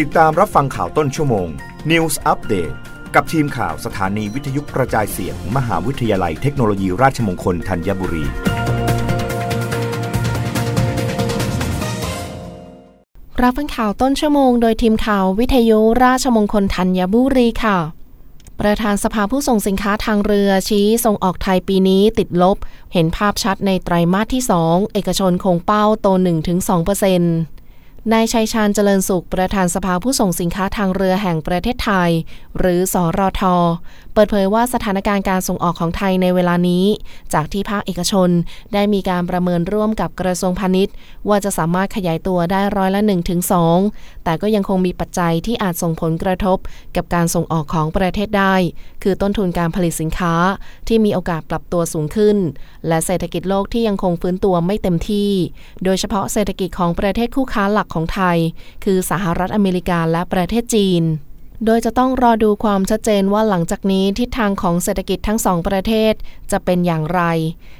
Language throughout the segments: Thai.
ติดตามรับฟังข่าวต้นชั่วโมง News Update กับทีมข่าวสถานีวิทยุกระจายเสียงมมหาวิทยาลัยเทคโนโลยีราชมงคลธัญบุรี รับฟังข่าวต้นชั่วโมงโดยทีมข่าววิทยุราชมงคลธัญบุรีค่ะ ประธานสภาผู้ส่งสินค้าทางเรือชี้ส่งออกไทยปีนี้ติดลบ เห็นภาพชัดในไตรมาสที่ 2 เอกชนคงเป้าโต 1-2%น นายชัยชาญเจริญสุข ประธานสภาผู้ส่งสินค้าทางเรือแห่งประเทศไทย หรือสอรอทอเปิดเผยว่าสถานการณ์การส่งออกของไทยในเวลานี้ จากที่ภาคเอกชนได้มีการประเมินร่วมกับกระทรวงพาณิชย์ ว่าจะสามารถขยายตัวได้ร้อยละ1ถึง2แต่ก็ยังคงมีปัจจัยที่อาจส่งผลกระทบกับการส่งออกของประเทศได้ คือต้นทุนการผลิตสินค้าที่มีโอกาสปรับตัวสูงขึ้น และเศรษฐกิจโลกที่ยังคงฟื้นตัวไม่เต็มที่ โดยเฉพาะเศรษฐกิจของประเทศคู่ค้าหลักของไทย คือสหรัฐอเมริกาและประเทศจีน โดยจะต้องรอดูความชัดเจนว่าหลังจากนี้ทิศทางของเศรษฐกิจทั้งสองประเทศจะเป็นอย่างไร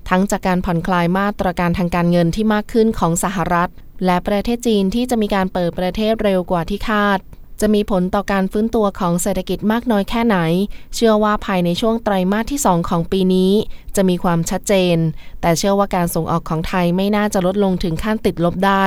ทั้งจากการผ่อนคลายมาตรการทางการเงินที่มากขึ้นของสหรัฐ และประเทศจีนที่จะมีการเปิดประเทศเร็วกว่าที่คาดจะมีผลต่อการฟื้นตัวของเศรษฐกิจมากน้อยแค่ไหน เชื่อว่าภายในช่วงไตรมาสที่ 2 ของปีนี้ จะมีความชัดเจน แต่เชื่อว่าการส่งออกของไทยไม่น่าจะลดลงถึงขั้นติดลบได้